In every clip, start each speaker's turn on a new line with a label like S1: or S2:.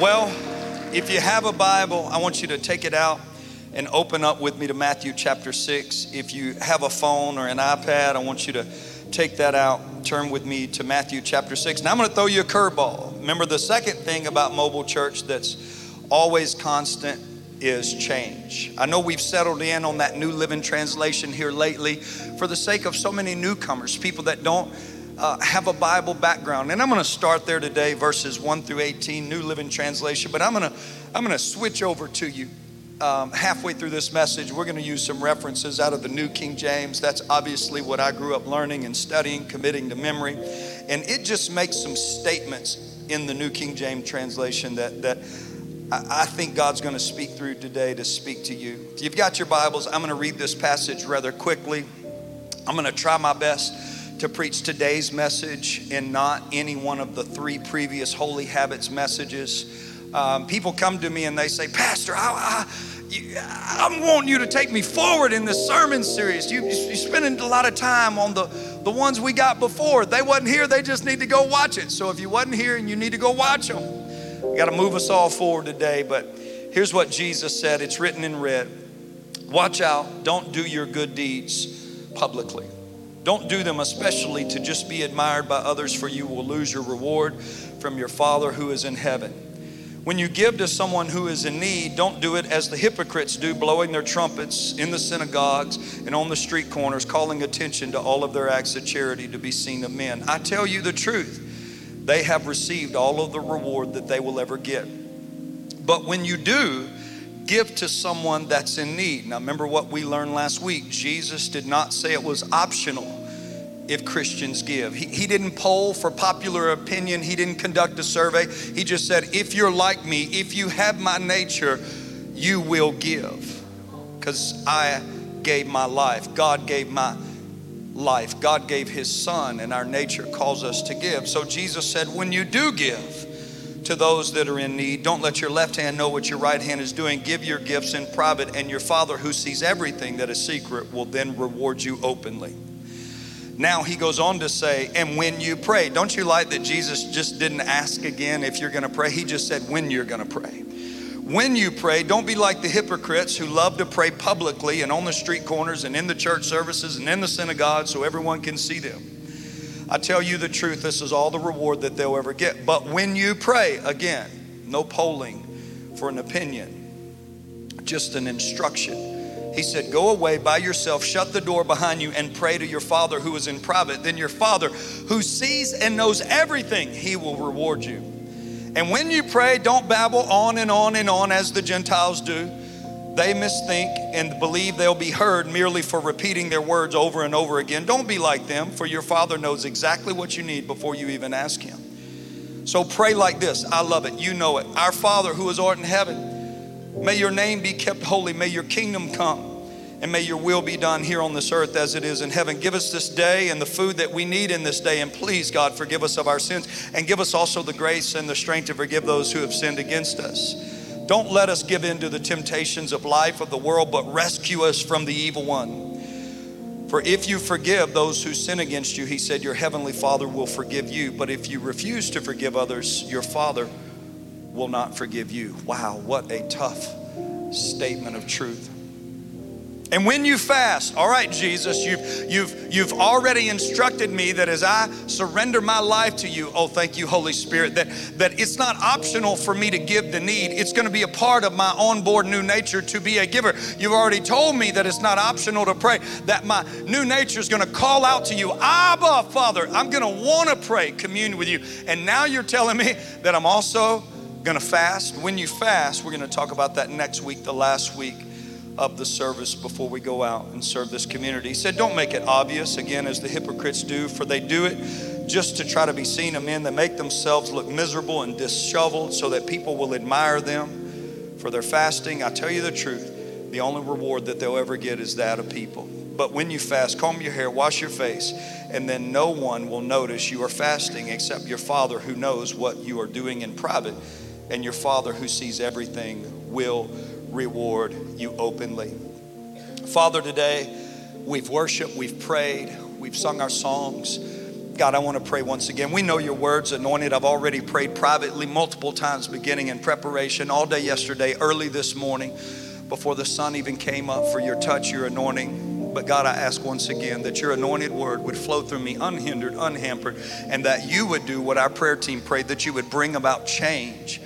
S1: Well, if you have a Bible, I want you to take it out and open up with me to Matthew chapter 6. If you have a phone or an iPad, I want you to take that out, turn with me to Matthew chapter 6. Now I'm going to throw you a curveball. Remember, the second thing about mobile church that's always constant is change. I know we've settled in on that New Living Translation here lately for the sake of so many newcomers, people that don't uh, have a Bible background. And I'm going to start there today, verses 1 through 18, New Living Translation. But I'm going to I'm going to switch over to you. Um, halfway through this message, we're going to use some references out of the New King James. That's obviously what I grew up learning and studying, committing to memory. And it just makes some statements in the New King James translation that, that I, I think God's going to speak through today to speak to you. If you've got your Bibles, I'm going to read this passage rather quickly. I'm going to try my best to preach today's message and not any one of the three previous Holy Habits messages. Um, people come to me and they say, Pastor, I, I, am wanting you to take me forward in this sermon series. You, you're spending a lot of time on the, the ones we got before. They wasn't here, they just need to go watch it. So if you wasn't here and you need to go watch them, we got to move us all forward today. But here's what Jesus said it's written in red Watch out, don't do your good deeds publicly. Don't do them especially to just be admired by others, for you will lose your reward from your Father who is in heaven. When you give to someone who is in need, don't do it as the hypocrites do, blowing their trumpets in the synagogues and on the street corners, calling attention to all of their acts of charity to be seen of men. I tell you the truth they have received all of the reward that they will ever get. But when you do, give to someone that's in need. Now, remember what we learned last week. Jesus did not say it was optional if Christians give. He, he didn't poll for popular opinion, he didn't conduct a survey. He just said, if you're like me, if you have my nature, you will give. Because I gave my life, God gave my life. God gave His Son, and our nature calls us to give. So Jesus said, when you do give to those that are in need, don't let your left hand know what your right hand is doing. Give your gifts in private, and your Father who sees everything that is secret will then reward you openly. Now he goes on to say, and when you pray, don't you like that Jesus just didn't ask again if you're to pray? He just said, when you're to pray. When you pray, don't be like the hypocrites who love to pray publicly and on the street corners and in the church services and in the synagogue so everyone can see them. I tell you the truth, this is all the reward that they'll ever get. But when you pray, again, no polling for an opinion, just an instruction. He said, Go away by yourself, shut the door behind you, and pray to your Father who is in private. Then your Father, who sees and knows everything, he will reward you. And when you pray, don't babble on and on and on as the Gentiles do. They misthink and believe they'll be heard merely for repeating their words over and over again. Don't be like them, for your Father knows exactly what you need before you even ask Him. So pray like this. I love it. You know it. Our Father who is art in heaven, may your name be kept holy. May your kingdom come and may your will be done here on this earth as it is in heaven. Give us this day and the food that we need in this day. And please, God, forgive us of our sins and give us also the grace and the strength to forgive those who have sinned against us. Don't let us give in to the temptations of life of the world, but rescue us from the evil one. For if you forgive those who sin against you, he said, your heavenly Father will forgive you. But if you refuse to forgive others, your Father will not forgive you. Wow, what a tough statement of truth. And when you fast, all right, Jesus, you've, you've, you've already instructed me that as I surrender my life to you, oh, thank you, Holy Spirit, that, that it's not optional for me to give the need. It's going to be a part of my onboard new nature to be a giver. You've already told me that it's not optional to pray, that my new nature is going to call out to you, Abba, Father, I'm going to want to pray, commune with you. And now you're telling me that I'm also going to fast. When you fast, we're going to talk about that next week, the last week of the service before we go out and serve this community. He said, Don't make it obvious, again, as the hypocrites do, for they do it just to try to be seen of men. They make themselves look miserable and disheveled so that people will admire them for their fasting. I tell you the truth, the only reward that they'll ever get is that of people. But when you fast, comb your hair, wash your face, and then no one will notice you are fasting except your Father who knows what you are doing in private, and your Father who sees everything will reward you openly. Father, today we've worshiped, we've prayed, we've sung our songs. God, I want to pray once again. We know your words anointed. I've already prayed privately multiple times, beginning in preparation all day yesterday, early this morning, before the sun even came up for your touch, your anointing. But God, I ask once again that your anointed word would flow through me unhindered, unhampered, and that you would do what our prayer team prayed, that you would bring about change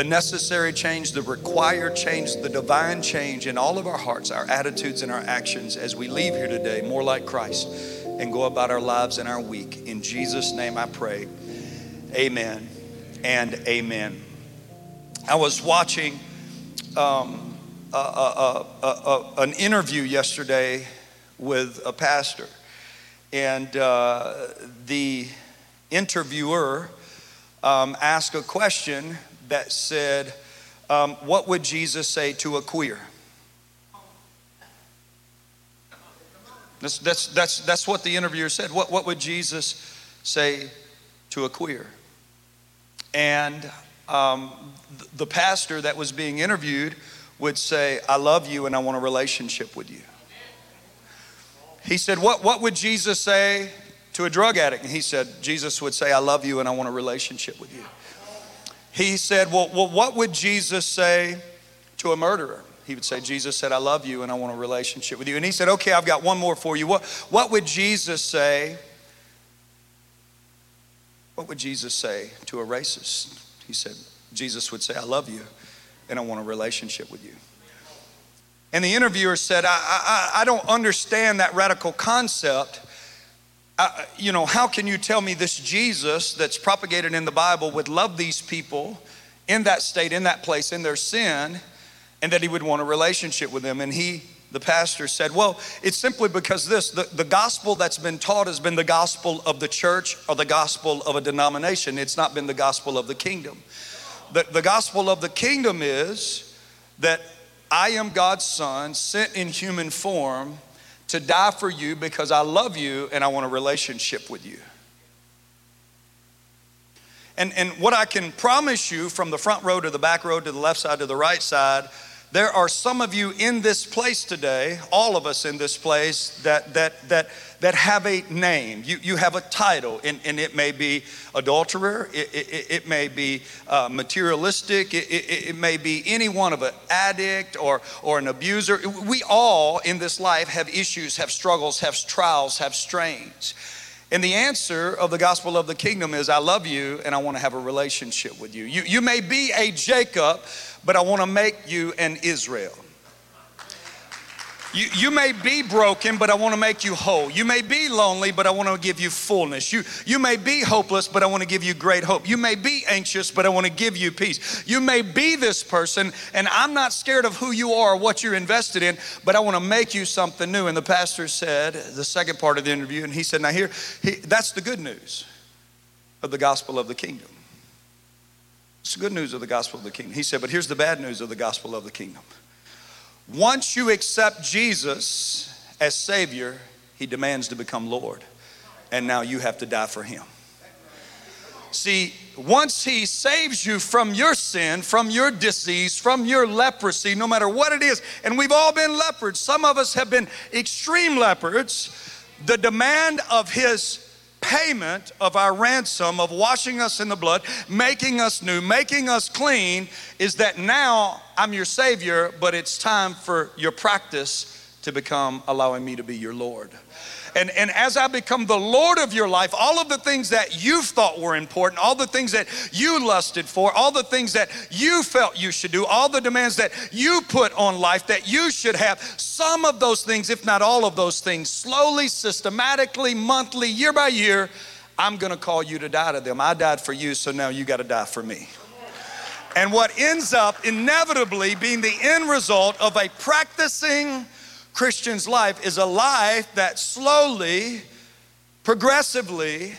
S1: the necessary change, the required change, the divine change in all of our hearts, our attitudes, and our actions as we leave here today more like Christ and go about our lives and our week. In Jesus' name I pray. Amen and amen. I was watching um, a, a, a, an interview yesterday with a pastor, and uh, the interviewer um, asked a question that said, um, What would Jesus say to a queer? That's, that's, that's, that's what the interviewer said. What, what would Jesus say to a queer? And um, the pastor that was being interviewed would say, I love you and I want a relationship with you. He said, What, what would Jesus say to a drug addict? And he said, Jesus would say, I love you and I want a relationship with you he said, well, well, what would Jesus say to a murderer? He would say, Jesus said, I love you and I want a relationship with you. And he said, Okay, I've got one more for you. What, what would Jesus say? What would Jesus say to a racist? He said, Jesus would say, I love you and I want a relationship with you. And the interviewer said, I, I, I don't understand that radical concept you know, how can you tell me this Jesus that's propagated in the Bible would love these people in that state, in that place, in their sin, and that he would want a relationship with them? And he, the pastor, said, Well, it's simply because this the, the gospel that's been taught has been the gospel of the church or the gospel of a denomination. It's not been the gospel of the kingdom. The, the gospel of the kingdom is that I am God's son, sent in human form to die for you because I love you and I want a relationship with you. And, and what I can promise you from the front row to the back row to the left side to the right side, there are some of you in this place today, all of us in this place, that, that, that that have a name. You, you have a title, and, and it may be adulterer, it, it, it may be uh, materialistic, it, it, it, may be any one of an addict or, or an abuser. We all in this life have issues, have struggles, have trials, have strains. And the answer of the gospel of the kingdom is I love you and I want to have a relationship with you. You, you may be a Jacob, but I want to make you an Israel. You, you may be broken, but I want to make you whole. You may be lonely, but I want to give you fullness. You, you may be hopeless, but I want to give you great hope. You may be anxious, but I want to give you peace. You may be this person, and I'm not scared of who you are or what you're invested in, but I want to make you something new. And the pastor said, the second part of the interview, and he said, Now, here, he, that's the good news of the gospel of the kingdom. It's the good news of the gospel of the kingdom. He said, But here's the bad news of the gospel of the kingdom. Once you accept Jesus as Savior, He demands to become Lord. And now you have to die for Him. See, once He saves you from your sin, from your disease, from your leprosy, no matter what it is, and we've all been leopards, some of us have been extreme leopards, the demand of His payment of our ransom, of washing us in the blood, making us new, making us clean, is that now I'm your Savior, but it's time for your practice to become allowing me to be your Lord. And, and as I become the Lord of your life, all of the things that you thought were important, all the things that you lusted for, all the things that you felt you should do, all the demands that you put on life that you should have, some of those things, if not all of those things, slowly, systematically, monthly, year by year, I'm gonna call you to die to them. I died for you, so now you gotta die for me. And what ends up inevitably being the end result of a practicing, Christian's life is a life that slowly, progressively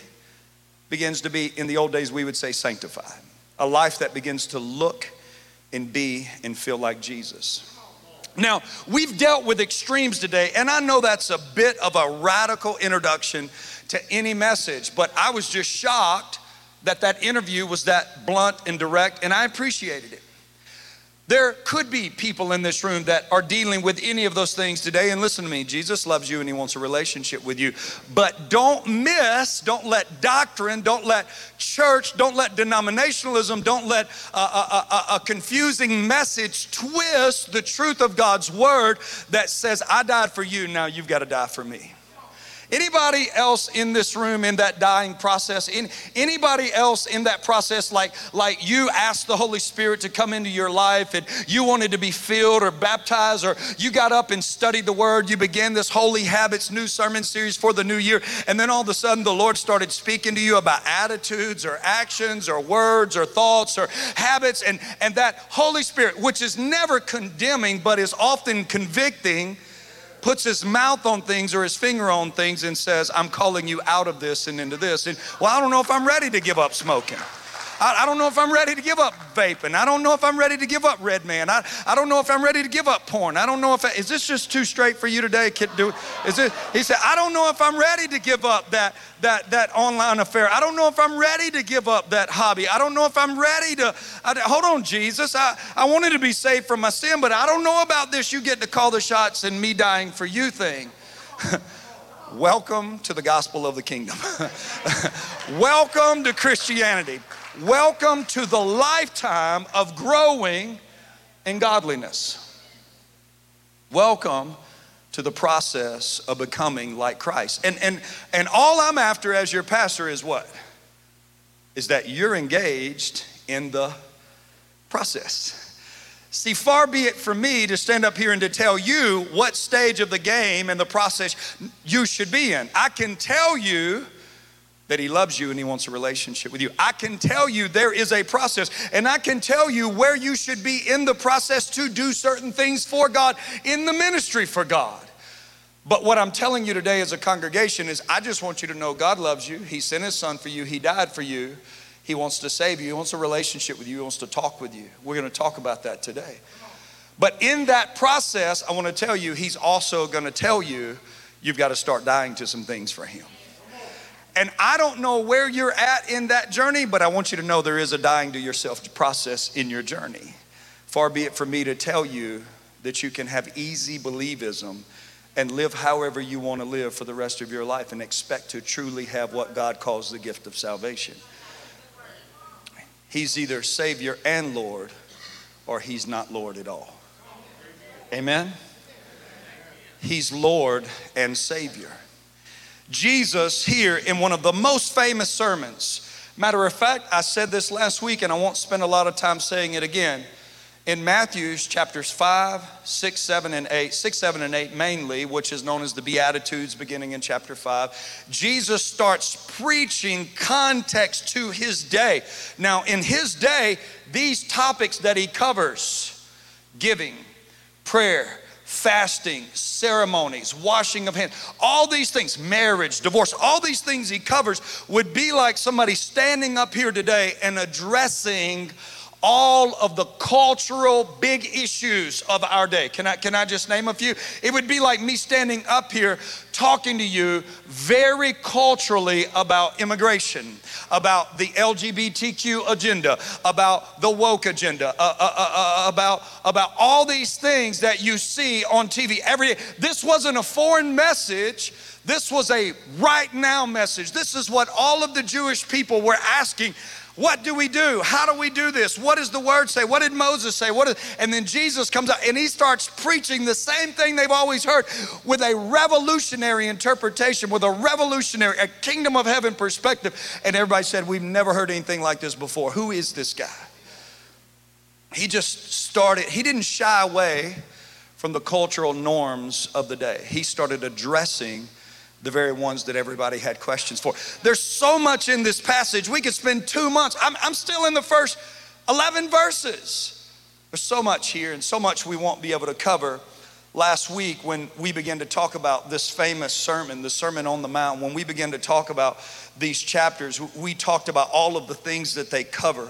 S1: begins to be, in the old days, we would say sanctified. A life that begins to look and be and feel like Jesus. Now, we've dealt with extremes today, and I know that's a bit of a radical introduction to any message, but I was just shocked that that interview was that blunt and direct, and I appreciated it. There could be people in this room that are dealing with any of those things today. And listen to me, Jesus loves you and he wants a relationship with you. But don't miss, don't let doctrine, don't let church, don't let denominationalism, don't let a, a, a, a confusing message twist the truth of God's word that says, I died for you, now you've got to die for me. Anybody else in this room in that dying process? In, anybody else in that process like, like you asked the Holy Spirit to come into your life and you wanted to be filled or baptized or you got up and studied the word, you began this Holy Habits new sermon series for the new year, and then all of a sudden the Lord started speaking to you about attitudes or actions or words or thoughts or habits, and, and that Holy Spirit, which is never condemning but is often convicting, puts his mouth on things or his finger on things and says, I'm calling you out of this and into this. And well, I don't know if I'm ready to give up smoking. I, I, don't know if I'm ready to give up vaping. I don't know if I'm ready to give up red man. I, I don't know if I'm ready to give up porn. I don't know if, I, is this just too straight for you today? Kid, do, is it, he said, I don't know if I'm ready to give up that, that, that online affair. I don't know if I'm ready to give up that hobby. I don't know if I'm ready to, I, hold on, Jesus. I, I wanted to be saved from my sin, but I don't know about this. You get to call the shots and me dying for you thing. Welcome to the gospel of the kingdom. Welcome to Christianity. Welcome to the lifetime of growing in godliness. Welcome to the process of becoming like Christ. And, and, and all I'm after as your pastor is what? Is that you're engaged in the process. See, far be it from me to stand up here and to tell you what stage of the game and the process you should be in. I can tell you that He loves you and He wants a relationship with you. I can tell you there is a process, and I can tell you where you should be in the process to do certain things for God, in the ministry for God. But what I'm telling you today as a congregation is I just want you to know God loves you. He sent His Son for you, He died for you. He wants to save you, He wants a relationship with you, He wants to talk with you. We're going to talk about that today. But in that process, I want to tell you, He's also going to tell you you've got to start dying to some things for Him. And I don't know where you're at in that journey, but I want you to know there is a dying to yourself process in your journey. Far be it from me to tell you that you can have easy believism and live however you want to live for the rest of your life and expect to truly have what God calls the gift of salvation. He's either Savior and Lord, or He's not Lord at all. Amen? He's Lord and Savior. Jesus here in one of the most famous sermons. Matter of fact, I said this last week and I won't spend a lot of time saying it again. In Matthew's chapters 5, 6, 7, and 8, 6, 7, and 8 mainly, which is known as the Beatitudes beginning in chapter 5, Jesus starts preaching context to his day. Now, in his day, these topics that he covers giving, prayer, fasting, ceremonies, washing of hands, all these things, marriage, divorce, all these things he covers would be like somebody standing up here today and addressing all of the cultural big issues of our day. Can I, can I just name a few? It would be like me standing up here talking to you very culturally about immigration, about the LGBTQ agenda, about the woke agenda, uh, uh, uh, uh, about, about all these things that you see on TV every day. This wasn't a foreign message. This was a right now message. This is what all of the Jewish people were asking what do we do? How do we do this? What does the word say? What did Moses say? What is, and then Jesus comes out and he starts preaching the same thing they've always heard with a revolutionary interpretation, with a revolutionary, a kingdom of heaven perspective. And everybody said, We've never heard anything like this before. Who is this guy? He just started, he didn't shy away from the cultural norms of the day. He started addressing the very ones that everybody had questions for. There's so much in this passage. We could spend two months. I'm, I'm still in the first 11 verses. There's so much here and so much we won't be able to cover. Last week, when we began to talk about this famous sermon, the Sermon on the Mount, when we began to talk about these chapters, we talked about all of the things that they cover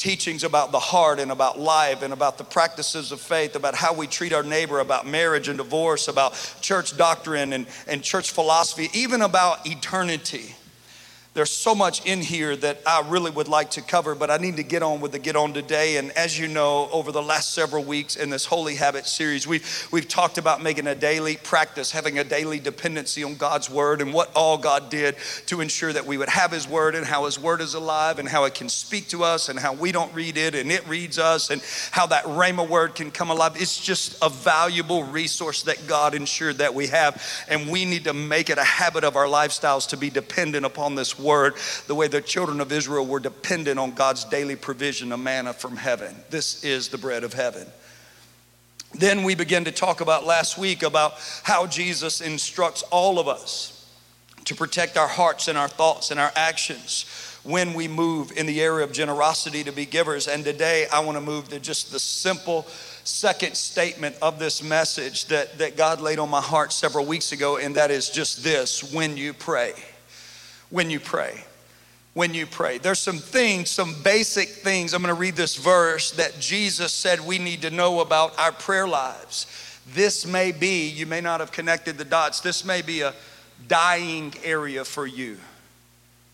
S1: teachings about the heart and about life and about the practices of faith, about how we treat our neighbor, about marriage and divorce, about church doctrine and, and church philosophy, even about eternity. There's so much in here that I really would like to cover, but I need to get on with the get on today. And as you know, over the last several weeks in this Holy Habit series, we've, we've talked about making a daily practice, having a daily dependency on God's Word and what all God did to ensure that we would have His Word and how His Word is alive and how it can speak to us and how we don't read it and it reads us and how that Rhema Word can come alive. It's just a valuable resource that God ensured that we have. And we need to make it a habit of our lifestyles to be dependent upon this word, the way the children of Israel were dependent on God's daily provision of manna from heaven. This is the bread of heaven. Then we began to talk about last week about how Jesus instructs all of us to protect our hearts and our thoughts and our actions when we move in the area of generosity to be givers. And today I want to move to just the simple second statement of this message that, that God laid on my heart several weeks ago, and that is just this when you pray when you pray. When you pray. There's some things, some basic things. I'm going to read this verse that Jesus said we need to know about our prayer lives. This may be, you may not have connected the dots, this may be a dying area for you.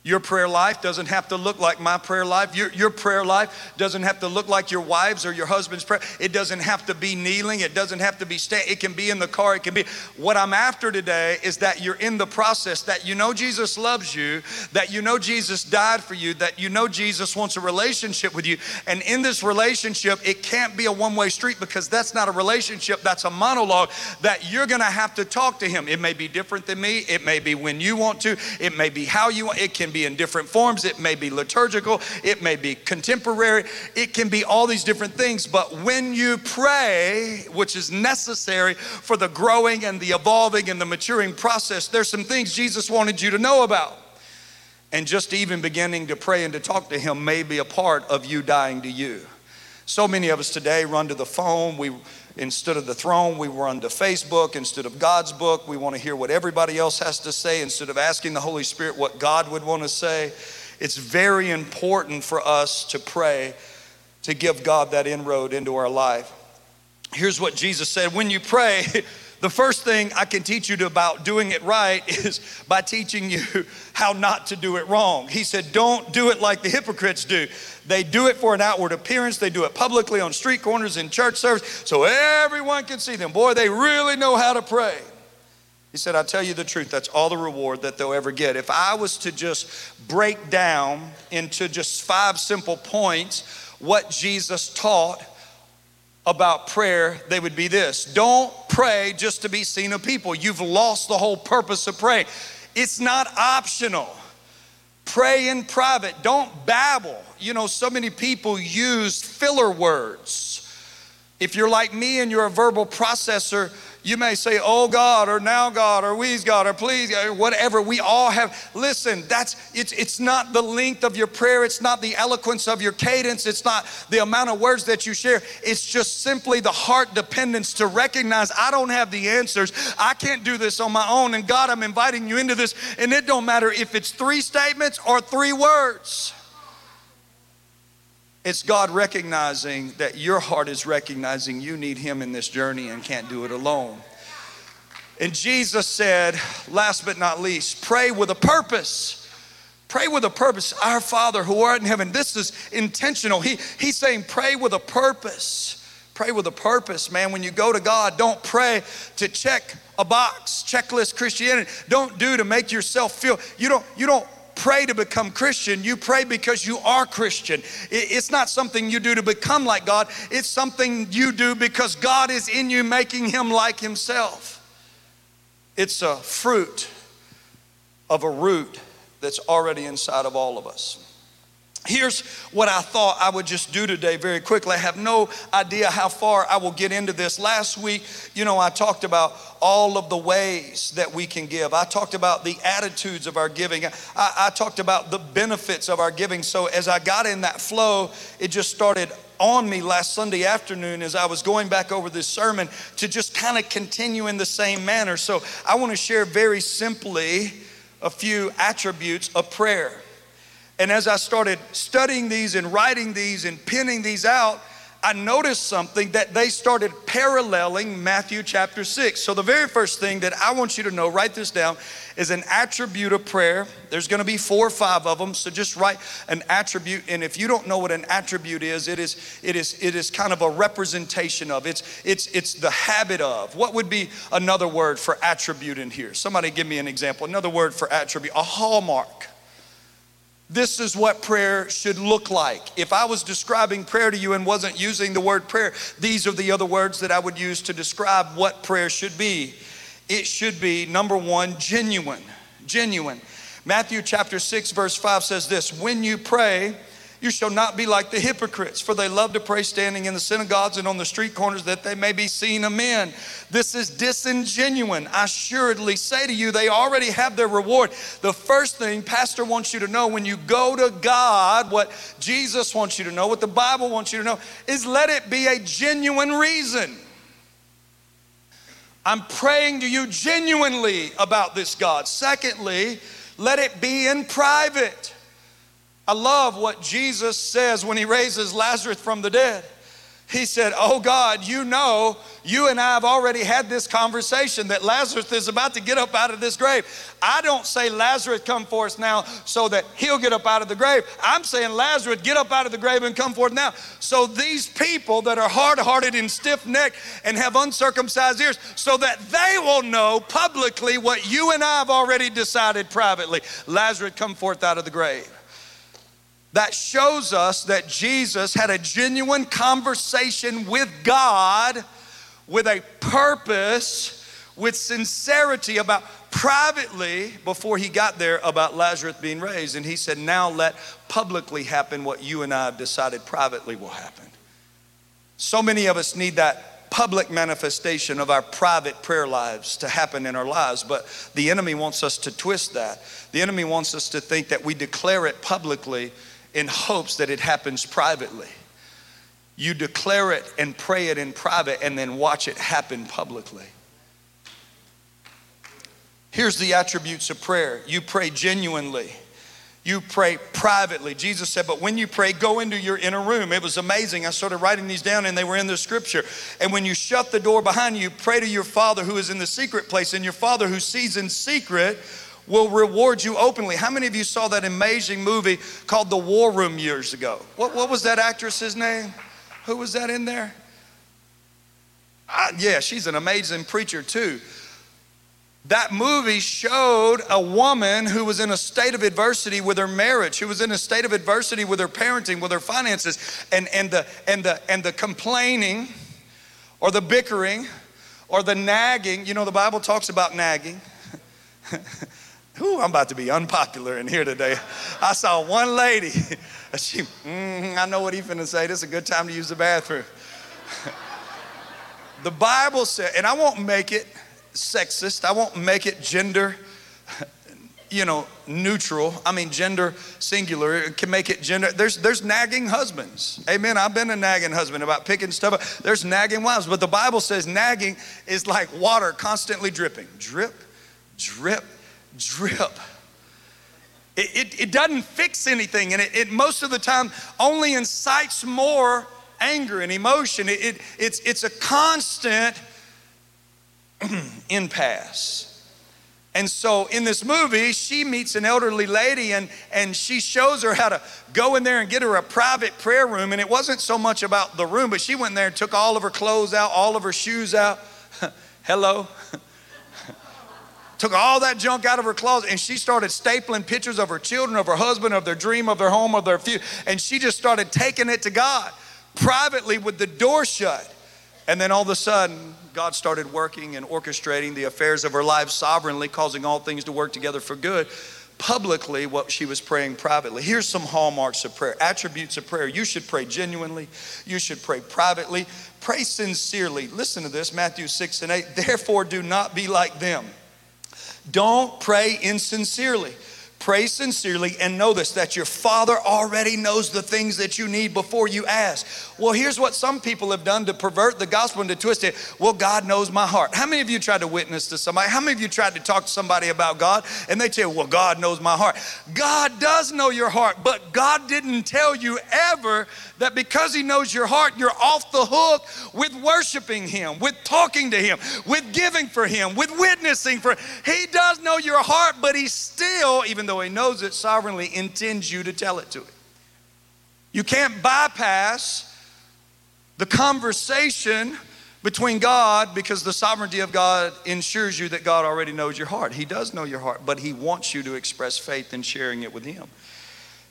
S1: Your prayer life doesn't have to look like my prayer life. Your, your prayer life doesn't have to look like your wife's or your husband's prayer. It doesn't have to be kneeling. It doesn't have to be stand. It can be in the car. It can be. What I'm after today is that you're in the process, that you know Jesus loves you, that you know Jesus died for you, that you know Jesus wants a relationship with you. And in this relationship, it can't be a one way street because that's not a relationship. That's a monologue that you're going to have to talk to him. It may be different than me. It may be when you want to. It may be how you want. It can be in different forms. It may be liturgical, it may be contemporary, it can be all these different things. But when you pray, which is necessary for the growing and the evolving and the maturing process, there's some things Jesus wanted you to know about. And just even beginning to pray and to talk to Him may be a part of you dying to you. So many of us today run to the phone. We Instead of the throne, we run to Facebook. Instead of God's book, we want to hear what everybody else has to say. Instead of asking the Holy Spirit what God would want to say, it's very important for us to pray to give God that inroad into our life. Here's what Jesus said when you pray, the first thing I can teach you about doing it right is by teaching you how not to do it wrong. He said, Don't do it like the hypocrites do. They do it for an outward appearance, they do it publicly on street corners in church service so everyone can see them. Boy, they really know how to pray. He said, I tell you the truth, that's all the reward that they'll ever get. If I was to just break down into just five simple points what Jesus taught, about prayer, they would be this Don't pray just to be seen of people. You've lost the whole purpose of praying. It's not optional. Pray in private. Don't babble. You know, so many people use filler words. If you're like me and you're a verbal processor, you may say, oh God, or now God, or we's God, or please, or whatever. We all have. Listen, that's it's it's not the length of your prayer, it's not the eloquence of your cadence, it's not the amount of words that you share. It's just simply the heart dependence to recognize I don't have the answers. I can't do this on my own. And God, I'm inviting you into this. And it don't matter if it's three statements or three words. It's God recognizing that your heart is recognizing you need Him in this journey and can't do it alone. And Jesus said, last but not least, pray with a purpose. Pray with a purpose. Our Father who art in heaven. This is intentional. He, he's saying, pray with a purpose. Pray with a purpose, man. When you go to God, don't pray to check a box, checklist Christianity. Don't do to make yourself feel. You don't, you don't pray to become Christian, you pray because you are Christian. It's not something you do to become like God, it's something you do because God is in you, making him like himself. It's a fruit of a root that's already inside of all of us. Here's what I thought I would just do today very quickly. I have no idea how far I will get into this. Last week, you know, I talked about all of the ways that we can give. I talked about the attitudes of our giving. I, I talked about the benefits of our giving. So as I got in that flow, it just started on me last Sunday afternoon as I was going back over this sermon to just kind of continue in the same manner. So I want to share very simply a few attributes of prayer. And as I started studying these and writing these and pinning these out, I noticed something that they started paralleling Matthew chapter 6. So, the very first thing that I want you to know, write this down, is an attribute of prayer. There's to be four or five of them, so just write an attribute. And if you don't know what an attribute is, it is it is it is kind of a representation of. It's it's it's the habit of. What would be another word for attribute in here? Somebody give me an example. Another word for attribute, a hallmark. This is what prayer should look like. If I was describing prayer to you and wasn't using the word prayer, these are the other words that I would use to describe what prayer should be. It should be number one, genuine. Genuine. Matthew chapter 6, verse 5 says this When you pray, you shall not be like the hypocrites, for they love to pray standing in the synagogues and on the street corners that they may be seen of men. This is disingenuine. I assuredly say to you, they already have their reward. The first thing Pastor wants you to know when you go to God, what Jesus wants you to know, what the Bible wants you to know, is let it be a genuine reason. I'm praying to you genuinely about this, God. Secondly, let it be in private. I love what Jesus says when he raises Lazarus from the dead. He said, Oh God, you know, you and I have already had this conversation that Lazarus is about to get up out of this grave. I don't say, Lazarus, come forth now so that he'll get up out of the grave. I'm saying, Lazarus, get up out of the grave and come forth now. So these people that are hard hearted and stiff necked and have uncircumcised ears, so that they will know publicly what you and I have already decided privately Lazarus, come forth out of the grave that shows us that Jesus had a genuine conversation with God with a purpose, with sincerity about privately before he got there about Lazarus being raised. And he said, Now let publicly happen what you and I have decided privately will happen. So many of us need that public manifestation of our private prayer lives to happen in our lives, but the enemy wants us to twist that. The enemy wants us to think that we declare it publicly in hopes that it happens privately. You declare it and pray it in private and then watch it happen publicly. Here's the attributes of prayer you pray genuinely. You pray privately. Jesus said, but when you pray, go into your inner room. It was amazing. I started writing these down and they were in the scripture. And when you shut the door behind you, pray to your Father who is in the secret place, and your Father who sees in secret will reward you openly. How many of you saw that amazing movie called The War Room years ago? What, what was that actress's name? Who was that in there? Uh, yeah, she's an amazing preacher too. That movie showed a woman who was in a state of adversity with her marriage, who was in a state of adversity with her parenting, with her finances, and, and, the, and, the, and the complaining or the bickering or the nagging. You know, the Bible talks about nagging. I'm about to be unpopular in here today. I saw one lady. She, mm, I know what he's finna say. This is a good time to use the bathroom. the Bible said, and I won't make it sexist. I won't make it gender, you know, neutral. I mean, gender singular. It can make it gender. There's there's nagging husbands. Amen. I've been a nagging husband about picking stuff up. There's nagging wives, but the Bible says nagging is like water constantly dripping. Drip, drip, drip. It, it, it, doesn't fix anything, and it, it, most of the time only incites more anger and emotion. It, it's, it's a constant impasse. And so in this movie, she meets an elderly lady and, and she shows her how to go in there and get her a private prayer room. And it wasn't so much about the room, but she went there and took all of her clothes out, all of her shoes out. Hello took all that junk out of her closet and she started stapling pictures of her children, of her husband, of their dream, of their home, of their future. And she just started taking it to God privately with the door shut. And then all of a sudden, God started working and orchestrating the affairs of her life sovereignly, causing all things to work together for good. Publicly, what she was praying privately. Here's some hallmarks of prayer, attributes of prayer. You should pray genuinely, you should pray privately, pray sincerely. Listen to this Matthew 6 and 8. Therefore, do not be like them don't pray insincerely. Pray sincerely and know this that your Father already knows the things that you need before you ask. Well, here's what some people have done to pervert the gospel and to twist it. Well, God knows my heart. How many of you tried to witness to somebody? How many of you tried to talk to somebody about God and they tell you, well, God knows my heart? God does know your heart, but God didn't tell you ever that because He knows your heart, you're off the hook with worshiping Him, with talking to Him, with giving for Him, with witnessing for. He does know your heart, but He still, even though he knows it sovereignly, intends you to tell it to him. You can't bypass the conversation between God because the sovereignty of God ensures you that God already knows your heart. He does know your heart, but He wants you to express faith in sharing it with Him.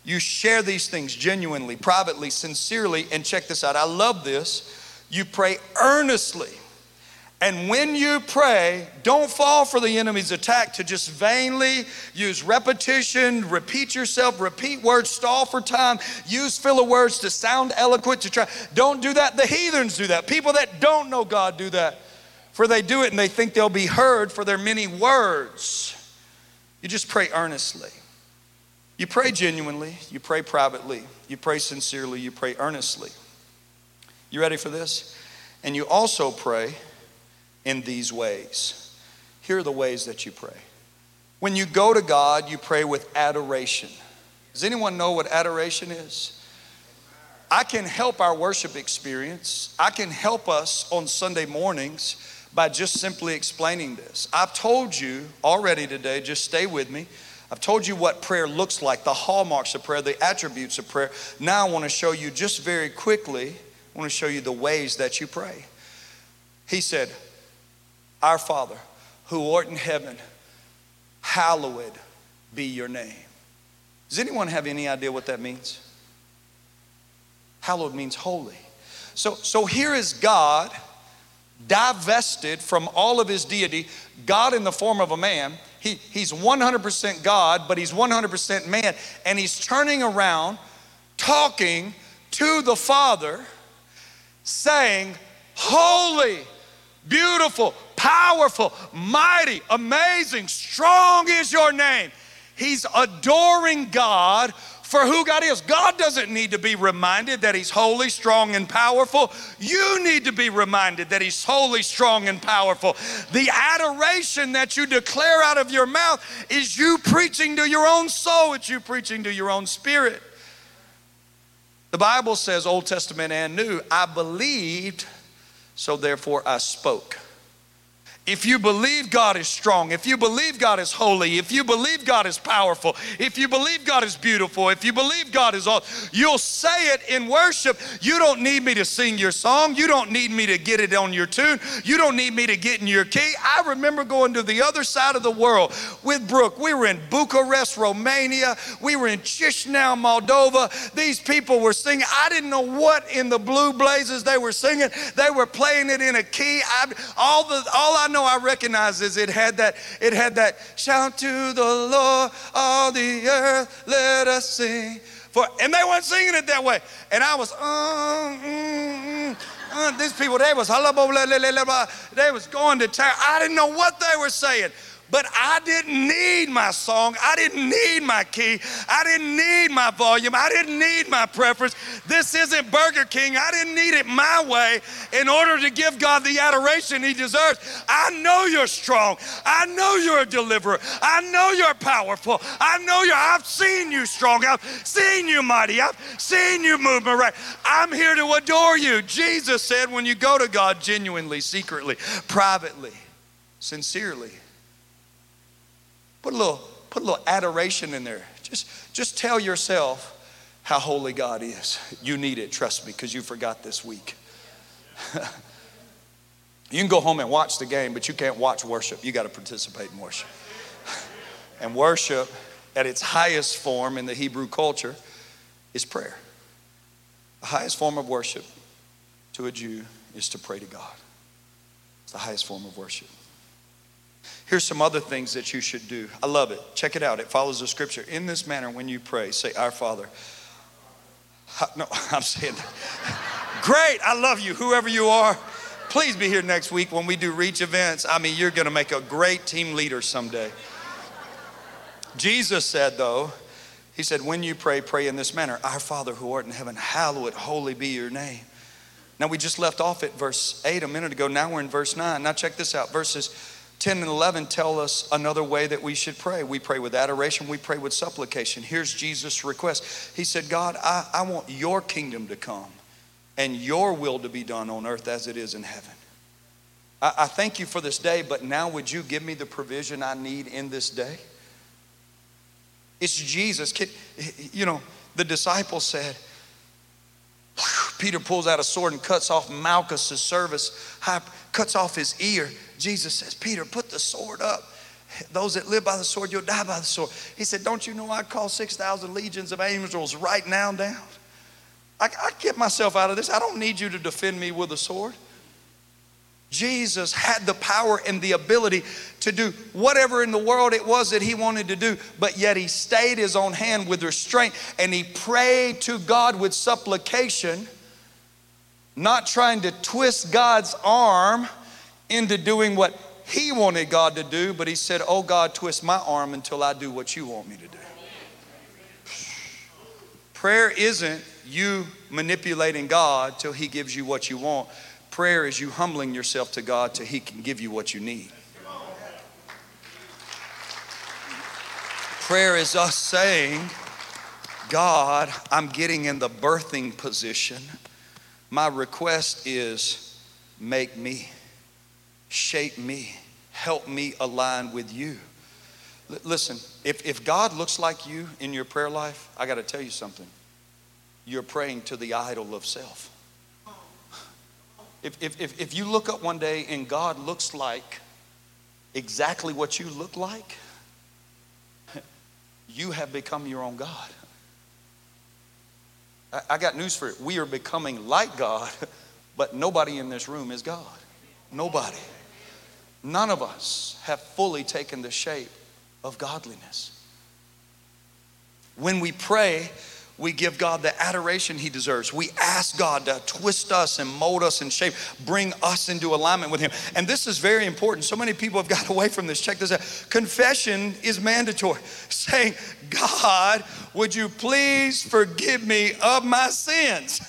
S1: You share these things genuinely, privately, sincerely, and check this out. I love this. You pray earnestly and when you pray, don't fall for the enemy's attack to just vainly use repetition, repeat yourself, repeat words, stall for time, use filler words to sound eloquent to try. Don't do that. The heathens do that. People that don't know God do that. For they do it and they think they'll be heard for their many words. You just pray earnestly. You pray genuinely, you pray privately, you pray sincerely, you pray earnestly. You ready for this? And you also pray in these ways. Here are the ways that you pray. When you go to God, you pray with adoration. Does anyone know what adoration is? I can help our worship experience. I can help us on Sunday mornings by just simply explaining this. I've told you already today, just stay with me. I've told you what prayer looks like, the hallmarks of prayer, the attributes of prayer. Now I want to show you just very quickly, I want to show you the ways that you pray. He said, our Father, who art in heaven, hallowed be your name. Does anyone have any idea what that means? Hallowed means holy. So, so here is God divested from all of his deity, God in the form of a man. He, he's 100% God, but he's 100% man. And he's turning around, talking to the Father, saying, Holy, beautiful, powerful, mighty, amazing, strong is your name. He's adoring God for who God is. God doesn't need to be reminded that He's holy, strong, and powerful. You need to be reminded that He's holy, strong, and powerful. The adoration that you declare out of your mouth is you preaching to your own soul, it's you preaching to your own spirit. The Bible says, Old Testament and New, I believed, so therefore I spoke. If you believe God is strong, if you believe God is holy, if you believe God is powerful, if you believe God is beautiful, if you believe God is all, you'll say it in worship. You don't need me to sing your song. You don't need me to get it on your tune. You don't need me to get in your key. I remember going to the other side of the world with Brooke. We were in Bucharest, Romania. We were in Chisinau, Moldova. These people were singing. I didn't know what in the blue blazes they were singing. They were playing it in a key. I, all the all I know I recognize is it had that, it had that shout to the Lord, all the earth, let us sing. For, and they weren't singing it that way. And I was, uh, mm, mm, uh, these people, they was, they was going to town. I didn't know what they were saying. But I didn't need my song. I didn't need my key. I didn't need my volume. I didn't need my preference. This isn't Burger King. I didn't need it my way in order to give God the adoration He deserves. I know you're strong. I know you're a deliverer. I know you're powerful. I know you're, I've seen you strong. I've seen you mighty. I've seen you move right. I'm here to adore you. Jesus said, when you go to God genuinely, secretly, privately, sincerely, Put a little, put a little adoration in there. Just, just tell yourself how holy God is. You need it, trust me, because you forgot this week. you can go home and watch the game, but you can't watch worship. You got to participate in worship. and worship, at its highest form in the Hebrew culture, is prayer. The highest form of worship to a Jew is to pray to God. It's the highest form of worship. Here's some other things that you should do. I love it. Check it out. It follows the scripture. In this manner, when you pray, say, Our Father. No, I'm saying, great. I love you, whoever you are. Please be here next week when we do reach events. I mean, you're going to make a great team leader someday. Jesus said, though, He said, When you pray, pray in this manner Our Father who art in heaven, hallowed, holy be your name. Now, we just left off at verse 8 a minute ago. Now we're in verse 9. Now, check this out. Verses 10 and 11 tell us another way that we should pray. We pray with adoration, we pray with supplication. Here's Jesus' request He said, God, I, I want your kingdom to come and your will to be done on earth as it is in heaven. I, I thank you for this day, but now would you give me the provision I need in this day? It's Jesus. You know, the disciples said, Peter pulls out a sword and cuts off Malchus's service, cuts off his ear. Jesus says, Peter, put the sword up. Those that live by the sword, you'll die by the sword. He said, Don't you know I call 6,000 legions of angels right now down? I, I get myself out of this. I don't need you to defend me with a sword. Jesus had the power and the ability to do whatever in the world it was that he wanted to do, but yet he stayed his own hand with restraint and he prayed to God with supplication, not trying to twist God's arm into doing what he wanted God to do, but he said, Oh God, twist my arm until I do what you want me to do. Prayer isn't you manipulating God till he gives you what you want. Prayer is you humbling yourself to God till He can give you what you need. Prayer is us saying, God, I'm getting in the birthing position. My request is make me, shape me, help me align with you. L- listen, if, if God looks like you in your prayer life, I got to tell you something. You're praying to the idol of self. If, if, if, you look up one day and God looks like exactly what you look like, you have become your own God. I, I got news for you. We are becoming like God, but nobody in this room is God. Nobody. None of us have fully taken the shape of godliness. When we pray, we give God the adoration He deserves. We ask God to twist us and mold us and shape, bring us into alignment with Him. And this is very important. So many people have got away from this. Check this out. Confession is mandatory. Saying, God, would you please forgive me of my sins?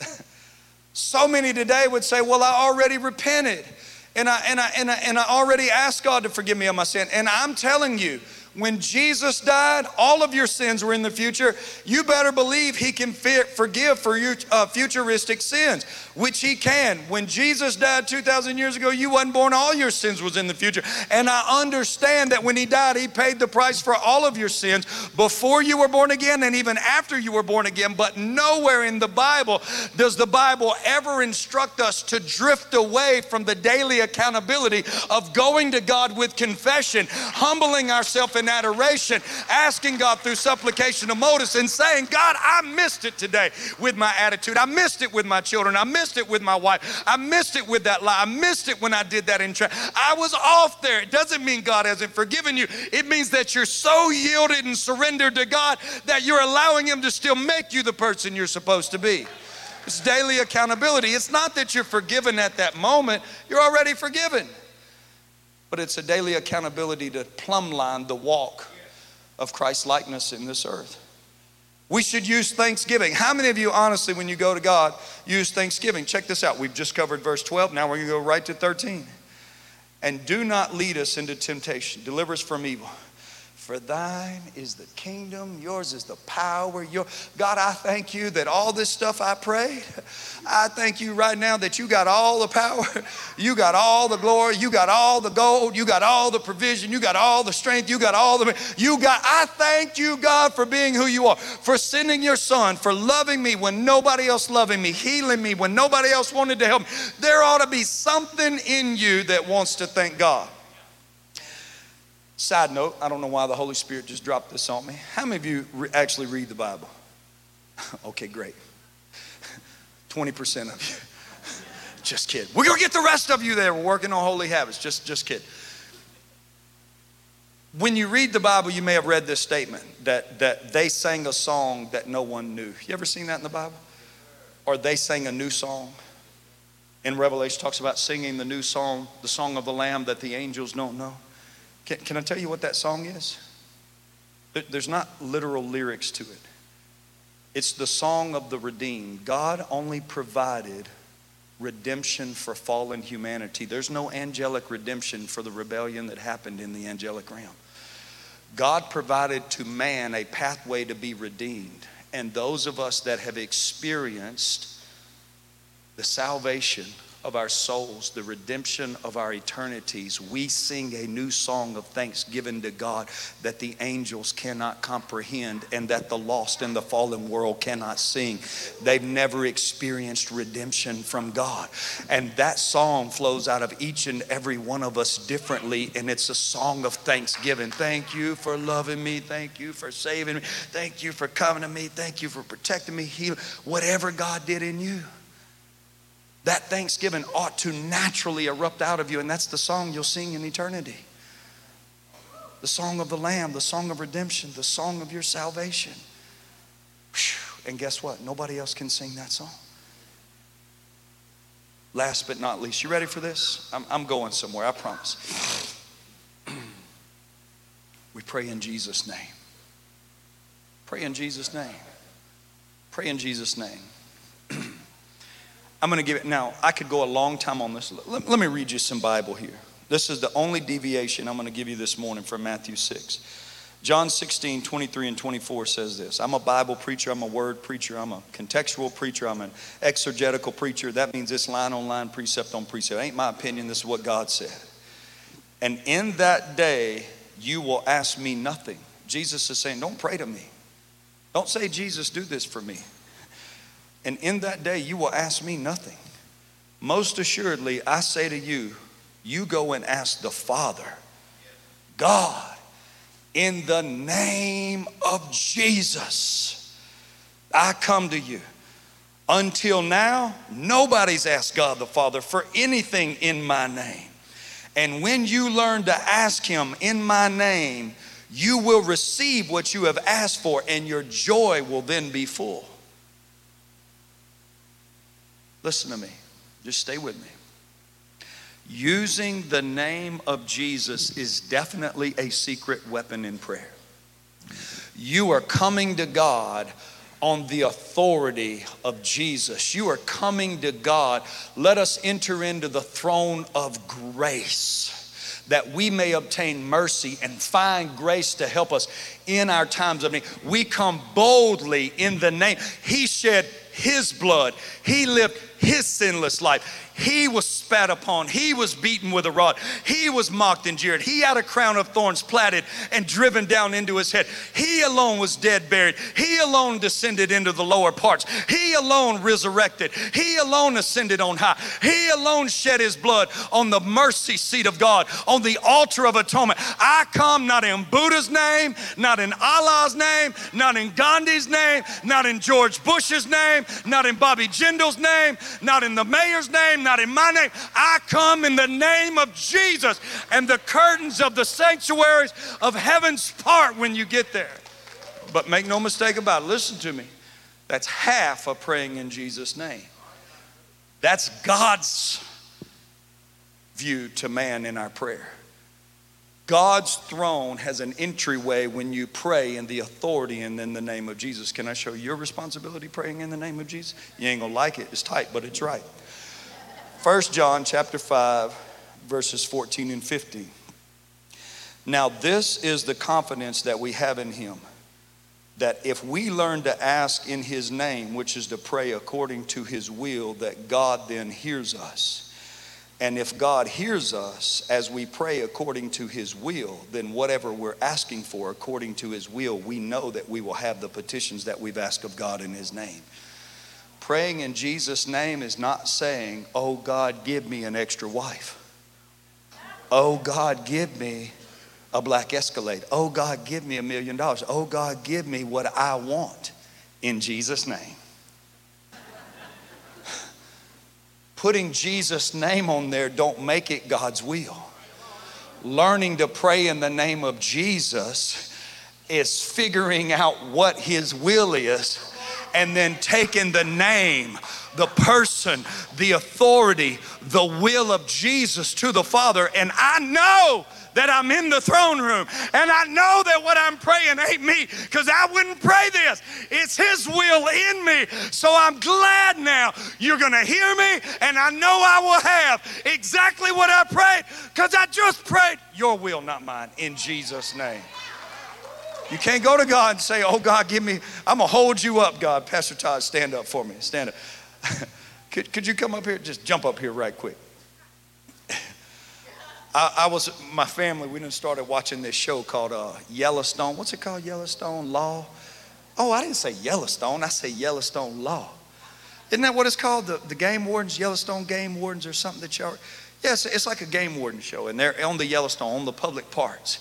S1: so many today would say, Well, I already repented. And I, and, I, and, I, and I already asked God to forgive me of my sin. And I'm telling you, when Jesus died, all of your sins were in the future. You better believe He can forgive for your uh, futuristic sins, which He can. When Jesus died 2,000 years ago, you wasn't born, all your sins was in the future. And I understand that when He died, He paid the price for all of your sins before you were born again and even after you were born again. But nowhere in the Bible does the Bible ever instruct us to drift away from the daily accountability of going to God with confession, humbling ourselves adoration, asking God through supplication of motives and saying, God, I missed it today with my attitude. I missed it with my children. I missed it with my wife. I missed it with that lie. I missed it when I did that in church. I was off there. It doesn't mean God hasn't forgiven you. It means that you're so yielded and surrendered to God that you're allowing Him to still make you the person you're supposed to be. It's daily accountability. It's not that you're forgiven at that moment, you're already forgiven but it's a daily accountability to plumb line the walk of Christ likeness in this earth. We should use thanksgiving. How many of you, honestly, when you go to God, use thanksgiving? Check this out. We've just covered verse 12. Now we're going to go right to 13. And do not lead us into temptation, deliver us from evil. For thine is the kingdom, yours is the power. Your, God, I thank you that all this stuff I prayed, I thank you right now that you got all the power, you got all the glory, you got all the gold, you got all the provision, you got all the strength, you got all the, you got, I thank you, God, for being who you are, for sending your son, for loving me when nobody else loving me, healing me when nobody else wanted to help me. There ought to be something in you that wants to thank God. Side note, I don't know why the Holy Spirit just dropped this on me. How many of you re- actually read the Bible? okay, great. 20% of you. just kidding. We're going to get the rest of you there. We're working on holy habits. Just, just kidding. When you read the Bible, you may have read this statement that, that they sang a song that no one knew. You ever seen that in the Bible? Or they sang a new song. In Revelation talks about singing the new song, the song of the Lamb that the angels don't know. Can, can I tell you what that song is? There's not literal lyrics to it. It's the song of the redeemed. God only provided redemption for fallen humanity. There's no angelic redemption for the rebellion that happened in the angelic realm. God provided to man a pathway to be redeemed. And those of us that have experienced the salvation of our souls, the redemption of our eternities, we sing a new song of thanksgiving to God that the angels cannot comprehend and that the lost and the fallen world cannot sing. They've never experienced redemption from God. And that song flows out of each and every one of us differently, and it's a song of thanksgiving. Thank you for loving me. Thank you for saving me. Thank you for coming to me. Thank you for protecting me, healing, whatever God did in you that thanksgiving ought to naturally erupt out of you, and that's the song you'll sing in eternity. The song of the Lamb, the song of redemption, the song of your salvation. And guess what? Nobody else can sing that song. Last but not least, you ready for this? I'm, I'm going somewhere, I promise. we pray in Jesus' name. Pray in Jesus' name. Pray in Jesus' name. I'm going to give it now. I could go a long time on this. Let, let, me read you some Bible here. This is the only deviation I'm going to give you this morning from Matthew 6. John 16, 23 and 24 says this I'm a Bible preacher, I'm a word preacher, I'm a contextual preacher, I'm an exegetical preacher. That means it's line on line, precept on precept. It ain't my opinion, this is what God said. And in that day, you will ask me nothing. Jesus is saying, Don't pray to me. Don't say, Jesus, do this for me. And in that day, you will ask me nothing. Most assuredly, I say to you, you go and ask the Father, God, in the name of Jesus, I come to you. Until now, nobody's asked God the Father for anything in my name. And when you learn to ask Him in my name, you will receive what you have asked for, and your joy will then be full. Listen to me. Just stay with me. Using the name of Jesus is definitely a secret weapon in prayer. You are coming to God on the authority of Jesus. You are coming to God. Let us enter into the throne of grace that we may obtain mercy and find grace to help us in our times of need. We come boldly in the name. He shed his blood, he lived his sinless life. He was spat upon. He was beaten with a rod. He was mocked and jeered. He had a crown of thorns platted and driven down into his head. He alone was dead, buried. He alone descended into the lower parts. He alone resurrected. He alone ascended on high. He alone shed his blood on the mercy seat of God, on the altar of atonement. I come not in Buddha's name, not in Allah's name, not in Gandhi's name, not in George Bush's name, not in Bobby Jindal's name, not in the mayor's name, not in my name. I come in the name of Jesus, and the curtains of the sanctuaries of heaven's part when you get there. But make no mistake about it, listen to me. That's half of praying in Jesus' name. That's God's view to man in our prayer. God's throne has an entryway when you pray in the authority and in the name of Jesus. Can I show your responsibility praying in the name of Jesus? You ain't gonna like it, it's tight, but it's right. First John chapter 5, verses 14 and 15. Now, this is the confidence that we have in him that if we learn to ask in his name, which is to pray according to his will, that God then hears us. And if God hears us as we pray according to His will, then whatever we're asking for according to His will, we know that we will have the petitions that we've asked of God in His name. Praying in Jesus' name is not saying, Oh God, give me an extra wife. Oh God, give me a black escalade. Oh God, give me a million dollars. Oh God, give me what I want in Jesus' name. putting Jesus' name on there don't make it God's will. Learning to pray in the name of Jesus is figuring out what his will is and then taking the name, the person, the authority, the will of Jesus to the Father. And I know that I'm in the throne room. And I know that what I'm praying ain't me because I wouldn't pray this. It's His will in me. So I'm glad now you're going to hear me, and I know I will have exactly what I prayed because I just prayed your will, not mine, in Jesus' name. You can't go to God and say, Oh, God, give me, I'm going to hold you up, God. Pastor Todd, stand up for me. Stand up. could, could you come up here? Just jump up here right quick. I, I, was, my family, we didn't started watching this show called uh, Yellowstone. What's it called? Yellowstone Law? Oh, I didn't say Yellowstone. I say Yellowstone Law. Isn't that what it's called? The, the game wardens, Yellowstone game wardens or something that y'all, yes, yeah, it's like a game warden show. And they're on the Yellowstone, on the public parks.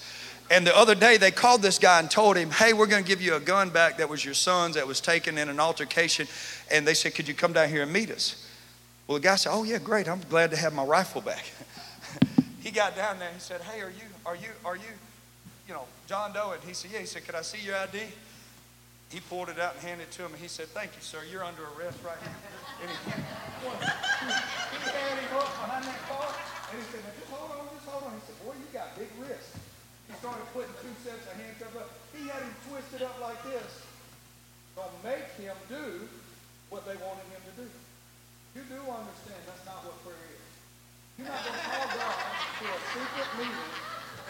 S1: And the other day, they called this guy and told him, Hey, we're going to give you a gun back that was your son's that was taken in an altercation. And they said, Could you come down here and meet us? Well, the guy said, Oh, yeah, great. I'm glad to have my rifle back. he got down there and he said, Hey, are you, are you, are you, you know, John Doe? And he said, Yeah. He said, Could I see your ID? He pulled it out and handed it to him. And he said, Thank you, sir. You're under arrest right here. And he, he that car. And he said, Just hold on, just hold on. He said, Boy, you got big wrists started putting two sets of handcuffs up. He had him twisted up like this. Gonna make him do what they wanted him to do. You do understand that's not what prayer is. You're not gonna call God to a secret meeting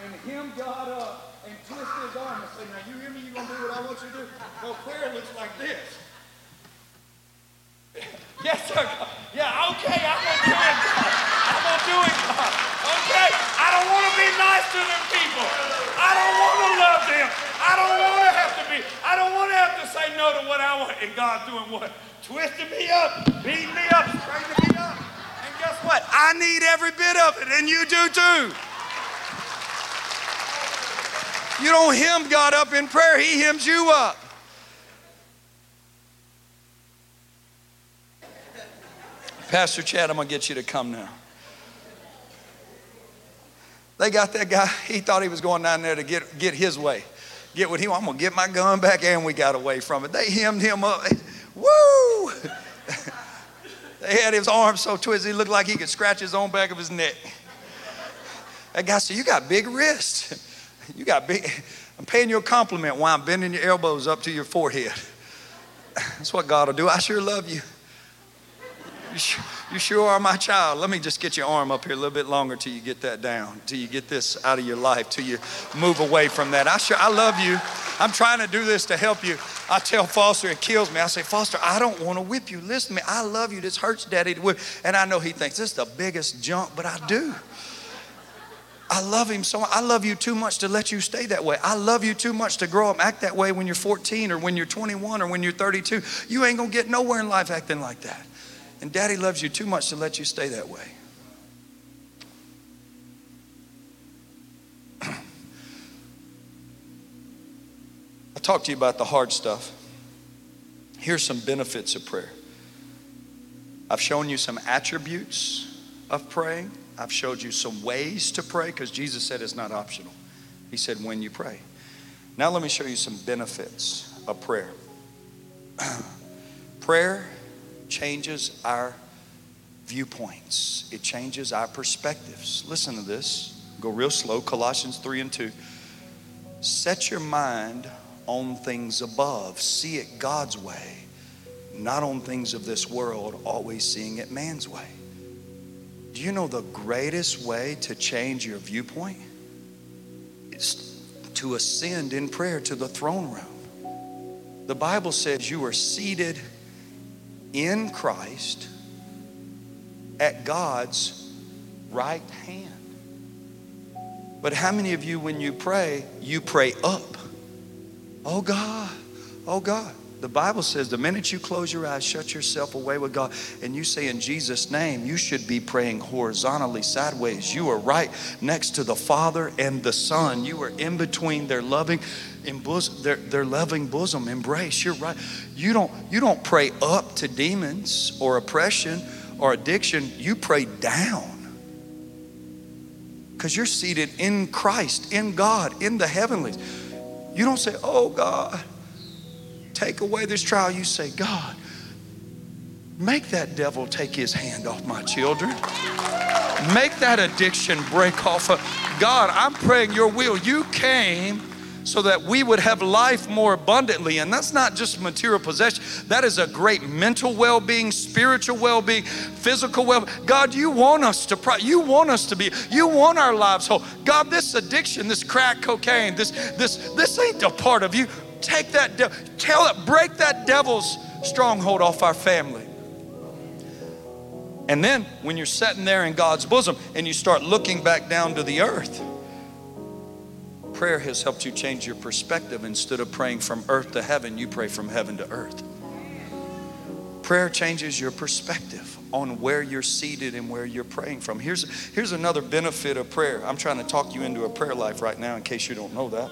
S1: and him God up and twist his arm and say, now you hear me, you're gonna do what I want you to do. No, prayer looks like this. yes, sir. Yeah, okay, I'm gonna do it, God. I'm gonna do it, God. Okay? I don't want to be nice to them people. I don't want to love them. I don't want to have to be, I don't want to have to say no to what I want. And God's doing what? Twisting me up, beating me up, straightening me up. And guess what? I need every bit of it, and you do too. You don't hem God up in prayer, He hems you up. Pastor Chad, I'm going to get you to come now. They got that guy, he thought he was going down there to get, get his way, get what he wanted. I'm going to get my gun back, and we got away from it. They hemmed him up. Woo! they had his arms so twisted, he looked like he could scratch his own back of his neck. That guy said, You got big wrists. You got big. I'm paying you a compliment while I'm bending your elbows up to your forehead. That's what God will do. I sure love you. You sure, are my child. Let me just get your arm up here a little bit longer till you get that down, till you get this out of your life, till you move away from that. I sure I love you. I'm trying to do this to help you. I tell Foster, it kills me. I say, Foster, I don't want to whip you. Listen to me. I love you. This hurts daddy to whip. And I know he thinks this is the biggest junk, but I do. I love him so much. I love you too much to let you stay that way. I love you too much to grow up act that way when you're 14 or when you're 21 or when you're 32. You ain't gonna get nowhere in life acting like that. And daddy loves you too much to let you stay that way. I talked to you about the hard stuff. Here's some benefits of prayer. I've shown you some attributes of praying. I've showed you some ways to pray because Jesus said it's not optional. He said, when you pray. Now, let me show you some benefits of prayer. prayer changes our viewpoints, it changes our perspectives. Listen to this. Go real slow. Colossians 3 and 2. Set your mind on things above, see it God's way, not on things of this world, always seeing it man's way. Do you know the greatest way to change your viewpoint? Is to ascend in prayer to the throne room. The Bible says you are seated in Christ at God's right hand. But how many of you, when you pray, you pray up? Oh God, oh God. The Bible says the minute you close your eyes, shut yourself away with God, and you say in Jesus' name, you should be praying horizontally sideways. You are right next to the Father and the Son. You are in between their loving in bosom, their, their loving bosom embrace. You're right. You don't, you don't pray up to demons or oppression or addiction. You pray down. Because you're seated in Christ, in God, in the heavenlies. You don't say, Oh God, take away this trial. You say, God, make that devil take his hand off my children. Make that addiction break off. Of, God, I'm praying your will. You came so that we would have life more abundantly. And that's not just material possession, that is a great mental well being, spiritual well being, physical well God, you want us to, you want us to be, you want our lives whole. God, this addiction, this crack cocaine, this, this, this ain't a part of you. Take that, de- tell it, break that devil's stronghold off our family. And then when you're sitting there in God's bosom and you start looking back down to the earth, prayer has helped you change your perspective. Instead of praying from earth to heaven, you pray from heaven to earth. Prayer changes your perspective on where you're seated and where you're praying from. Here's, here's another benefit of prayer. I'm trying to talk you into a prayer life right now in case you don't know that.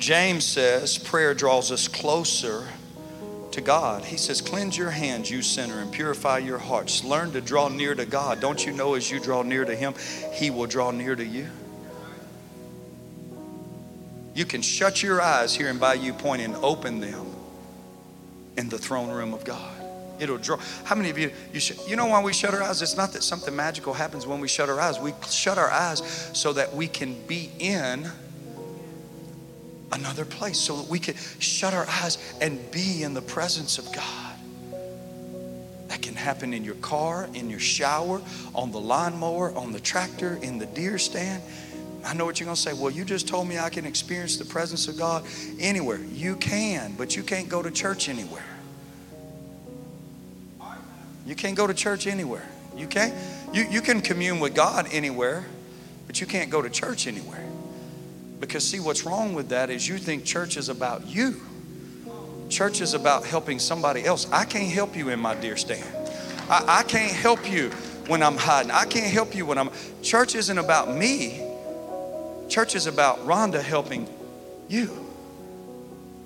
S1: James says prayer draws us closer to God. He says, Cleanse your hands, you sinner, and purify your hearts. Learn to draw near to God. Don't you know as you draw near to Him, He will draw near to you? You can shut your eyes here and by you point and open them in the throne room of God. It'll draw. How many of you, you, sh- you know why we shut our eyes? It's not that something magical happens when we shut our eyes. We shut our eyes so that we can be in another place so that we can shut our eyes and be in the presence of God. That can happen in your car, in your shower, on the lawnmower, on the tractor, in the deer stand. I know what you're going to say. Well, you just told me I can experience the presence of God anywhere. You can, but you can't go to church anywhere. You can't go to church anywhere. You can't. You, you can commune with God anywhere, but you can't go to church anywhere. Because, see, what's wrong with that is you think church is about you. Church is about helping somebody else. I can't help you in my deer stand. I, I can't help you when I'm hiding. I can't help you when I'm. Church isn't about me. Church is about Rhonda helping you.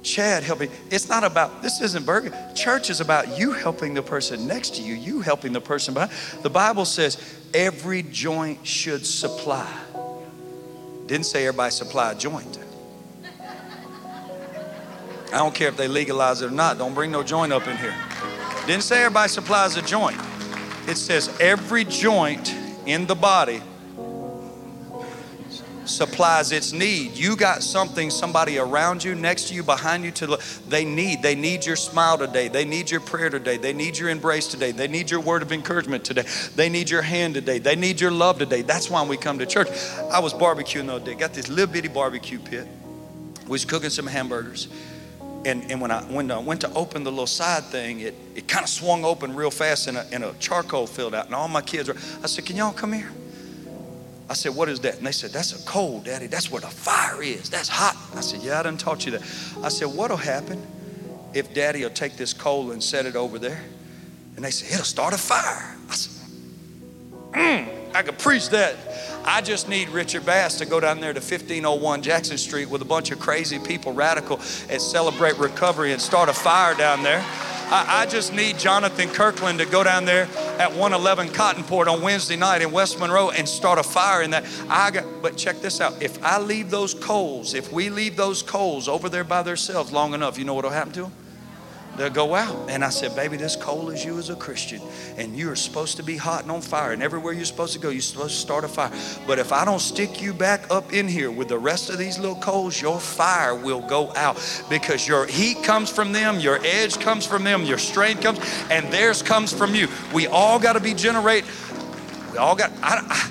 S1: Chad helping. It's not about, this isn't burger. Church is about you helping the person next to you, you helping the person behind. The Bible says every joint should supply. Didn't say everybody supply a joint. I don't care if they legalize it or not. Don't bring no joint up in here. Didn't say everybody supplies a joint. It says every joint in the body supplies its need. You got something, somebody around you, next to you, behind you, to they need. They need your smile today. They need your prayer today. They need your embrace today. They need your word of encouragement today. They need your hand today. They need your love today. That's why we come to church. I was barbecuing the other day. Got this little bitty barbecue pit. We was cooking some hamburgers. And, and when, I, when I went to open the little side thing, it, it kind of swung open real fast and a, and a charcoal filled out. And all my kids were, I said, Can y'all come here? I said, What is that? And they said, That's a coal, Daddy. That's where the fire is. That's hot. I said, Yeah, I done taught you that. I said, What'll happen if Daddy will take this coal and set it over there? And they said, It'll start a fire. I said, mm, I could preach that. I just need Richard Bass to go down there to 1501 Jackson Street with a bunch of crazy people, radical, and celebrate recovery and start a fire down there. I, I, just need Jonathan Kirkland to go down there at 111 Cottonport on Wednesday night in West Monroe and start a fire in that. I got, but check this out. If I leave those coals, if we leave those coals over there by themselves long enough, you know what'll happen to them? They'll go out. And I said, Baby, this coal is you as a Christian. And you are supposed to be hot and on fire. And everywhere you're supposed to go, you're supposed to start a fire. But if I don't stick you back up in here with the rest of these little coals, your fire will go out because your heat comes from them, your edge comes from them, your strength comes, and theirs comes from you. We all got to be generate. We all got, I, I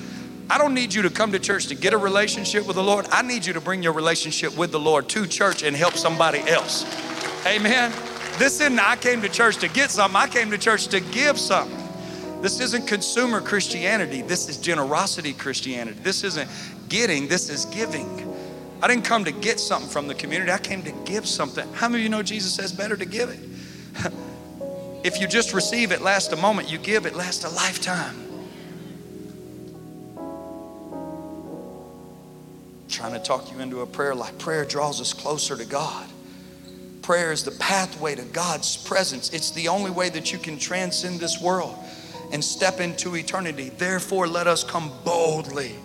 S1: I don't need you to come to church to get a relationship with the Lord. I need you to bring your relationship with the Lord to church and help somebody else. Amen. This isn't, I came to church to get something, I came to church to give something. This isn't consumer Christianity, this is generosity Christianity. This isn't getting, this is giving. I didn't come to get something from the community, I came to give something. How many of you know Jesus says better to give it? if you just receive it, last a moment, you give it, last a lifetime. trying to talk you into a prayer life. Prayer draws us closer to God. Prayer is the pathway to God's presence. It's the only way that you can transcend this world and step into eternity. Therefore, let us come boldly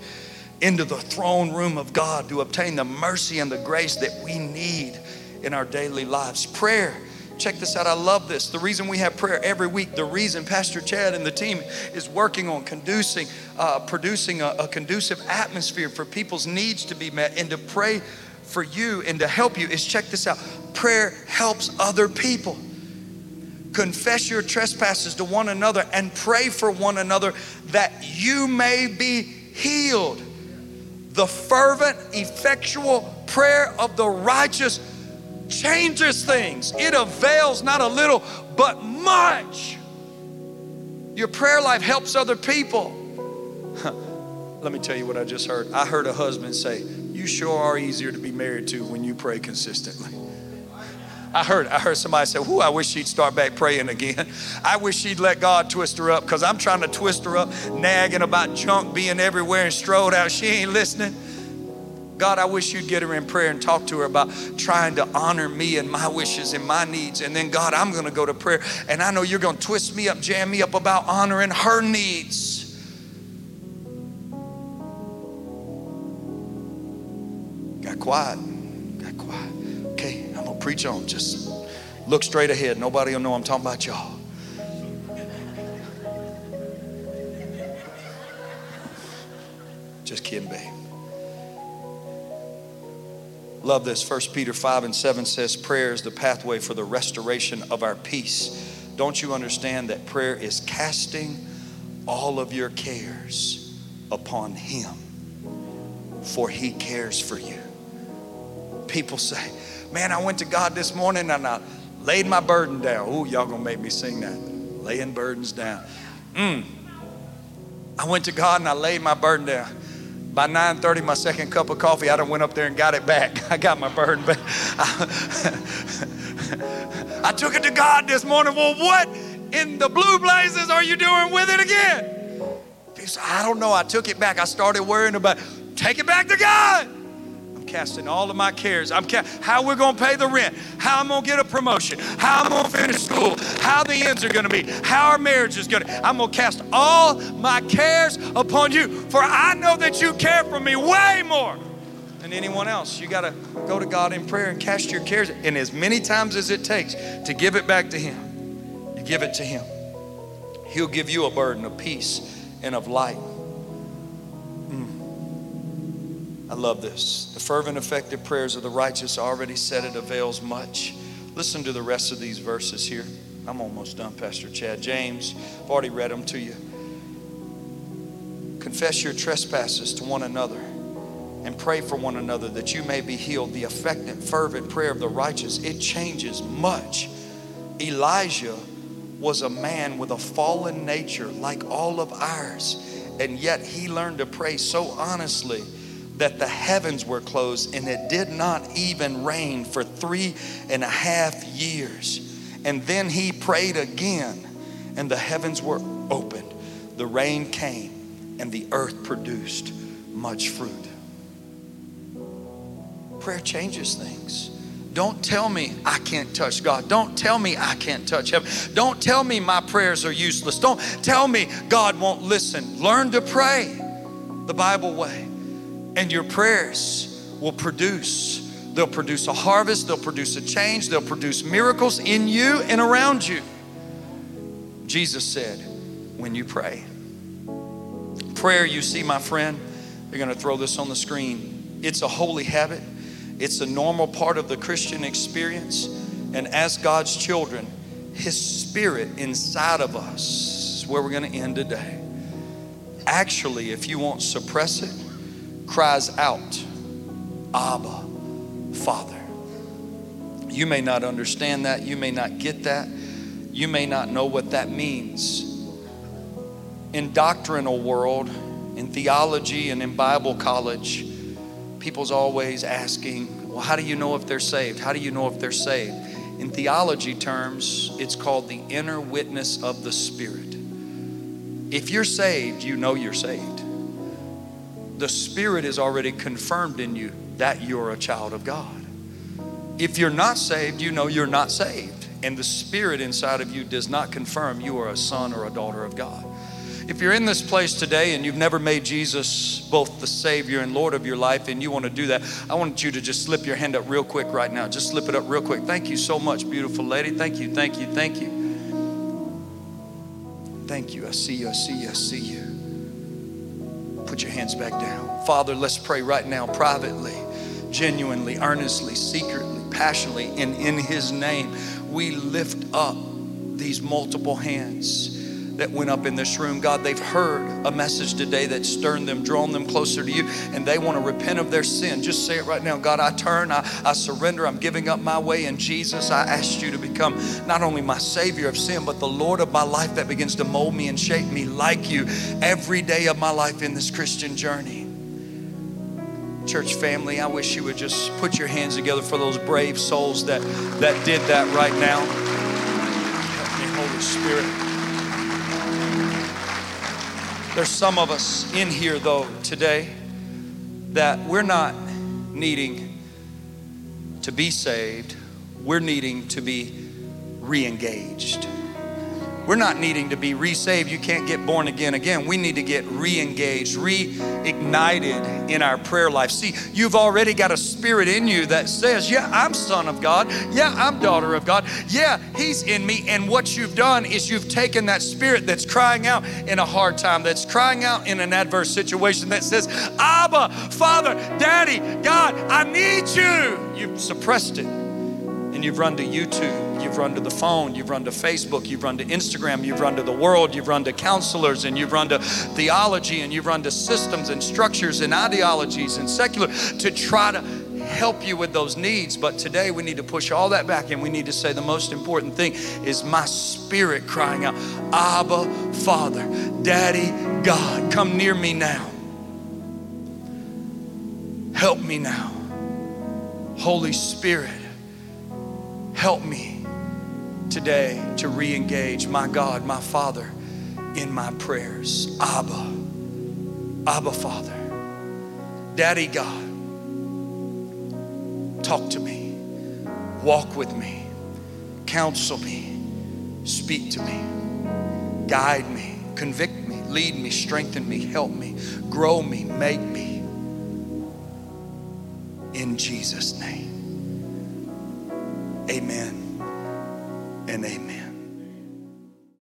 S1: into the throne room of God to obtain the mercy and the grace that we need in our daily lives. Prayer Check this out. I love this. The reason we have prayer every week, the reason Pastor Chad and the team is working on conducing, uh, producing a, a conducive atmosphere for people's needs to be met and to pray for you and to help you is check this out. Prayer helps other people confess your trespasses to one another and pray for one another that you may be healed. The fervent, effectual prayer of the righteous changes things. It avails not a little, but much. Your prayer life helps other people. Let me tell you what I just heard. I heard a husband say, You sure are easier to be married to when you pray consistently. I heard, I heard somebody say, Whoo, I wish she'd start back praying again. I wish she'd let God twist her up because I'm trying to twist her up, nagging about junk being everywhere and strode out. She ain't listening. God, I wish you'd get her in prayer and talk to her about trying to honor me and my wishes and my needs. And then, God, I'm going to go to prayer. And I know you're going to twist me up, jam me up about honoring her needs. Got quiet. Okay, I'm gonna preach on. Just look straight ahead. Nobody will know I'm talking about y'all. Just kidding, babe. Love this. 1 Peter 5 and 7 says, Prayer is the pathway for the restoration of our peace. Don't you understand that prayer is casting all of your cares upon Him, for He cares for you? People say, Man, I went to God this morning and I laid my burden down. Ooh, y'all gonna make me sing that. Laying burdens down. Mm. I went to God and I laid my burden down. By 9:30, my second cup of coffee, I done went up there and got it back. I got my burden back. I took it to God this morning. Well, what in the blue blazes are you doing with it again? I don't know. I took it back. I started worrying about take it back to God casting all of my cares. I'm ca- how we're going to pay the rent, how I'm going to get a promotion, how I'm going to finish school, how the ends are going to be, how our marriage is going to. I'm going to cast all my cares upon you, for I know that you care for me way more than anyone else. You got to go to God in prayer and cast your cares, and as many times as it takes to give it back to Him, you give it to Him. He'll give you a burden of peace and of light. I love this. The fervent, effective prayers of the righteous already said it avails much. Listen to the rest of these verses here. I'm almost done, Pastor Chad. James, I've already read them to you. Confess your trespasses to one another and pray for one another that you may be healed. The effective, fervent prayer of the righteous, it changes much. Elijah was a man with a fallen nature like all of ours, and yet he learned to pray so honestly that the heavens were closed and it did not even rain for three and a half years. And then he prayed again, and the heavens were opened. The rain came, and the earth produced much fruit. Prayer changes things. Don't tell me I can't touch God. Don't tell me I can't touch heaven. Don't tell me my prayers are useless. Don't tell me God won't listen. Learn to pray the Bible way and your prayers will produce. They'll produce a harvest, they'll produce a change, they'll produce miracles in you and around you. Jesus said, when you pray. Prayer, you see, my friend, they're going to throw this on the screen. It's a holy habit, it's a normal part of the Christian experience. And as God's children, His Spirit inside of us is where we're going to end today. Actually, if you won't suppress it, cries out, Abba, Father. You may not understand that. You may not get that. You may not know what that means. In doctrinal world, in theology and in Bible college, people's always asking, well, how do you know if they're saved? How do you know if they're saved? In theology terms, it's called the inner witness of the Spirit. If you're saved, you know you're saved the Spirit is already confirmed in you that you're a child of God. If you're not saved, you know you're not saved. And the Spirit inside of you does not confirm you are a son or a daughter of God. If you're in this place today and you've never made Jesus both the Savior and Lord of your life and you want to do that, I want you to just slip your hand up real quick right now. Just slip it up real quick. Thank you so much, beautiful lady. Thank you, thank you, thank you. Thank you. I see you, I see you, I see you. Put your hands back down. Father, let's pray right now, privately, genuinely, earnestly, secretly, passionately, and in His name. We lift up these multiple hands that went up in this room. God, they've heard a message today that stirred them, drawn them closer to you, and they want to repent of their sin. Just say it right now. God, I turn, I, I surrender, I'm giving up my way. And Jesus, I ask you to become not only my Savior of sin, but the Lord of my life that begins to mold me and shape me like you every day of my life in this Christian journey. Church family, I wish you would just put your hands together for those brave souls that, that did that right now. Holy Spirit. There's some of us in here, though, today that we're not needing to be saved, we're needing to be re engaged. We're not needing to be resaved. You can't get born again again. We need to get re engaged, reignited in our prayer life. See, you've already got a spirit in you that says, Yeah, I'm son of God. Yeah, I'm daughter of God. Yeah, He's in me. And what you've done is you've taken that spirit that's crying out in a hard time, that's crying out in an adverse situation, that says, Abba, Father, Daddy, God, I need you. You've suppressed it and you've run to YouTube, you've run to the phone, you've run to Facebook, you've run to Instagram, you've run to the world, you've run to counselors, and you've run to theology, and you've run to systems and structures and ideologies and secular to try to help you with those needs. But today we need to push all that back and we need to say the most important thing is my spirit crying out, Abba, Father, Daddy, God, come near me now. Help me now. Holy Spirit, Help me today to re engage my God, my Father, in my prayers. Abba, Abba, Father, Daddy God, talk to me, walk with me, counsel me, speak to me, guide me, convict me, lead me, strengthen me, help me, grow me, make me. In Jesus' name. Amen and amen.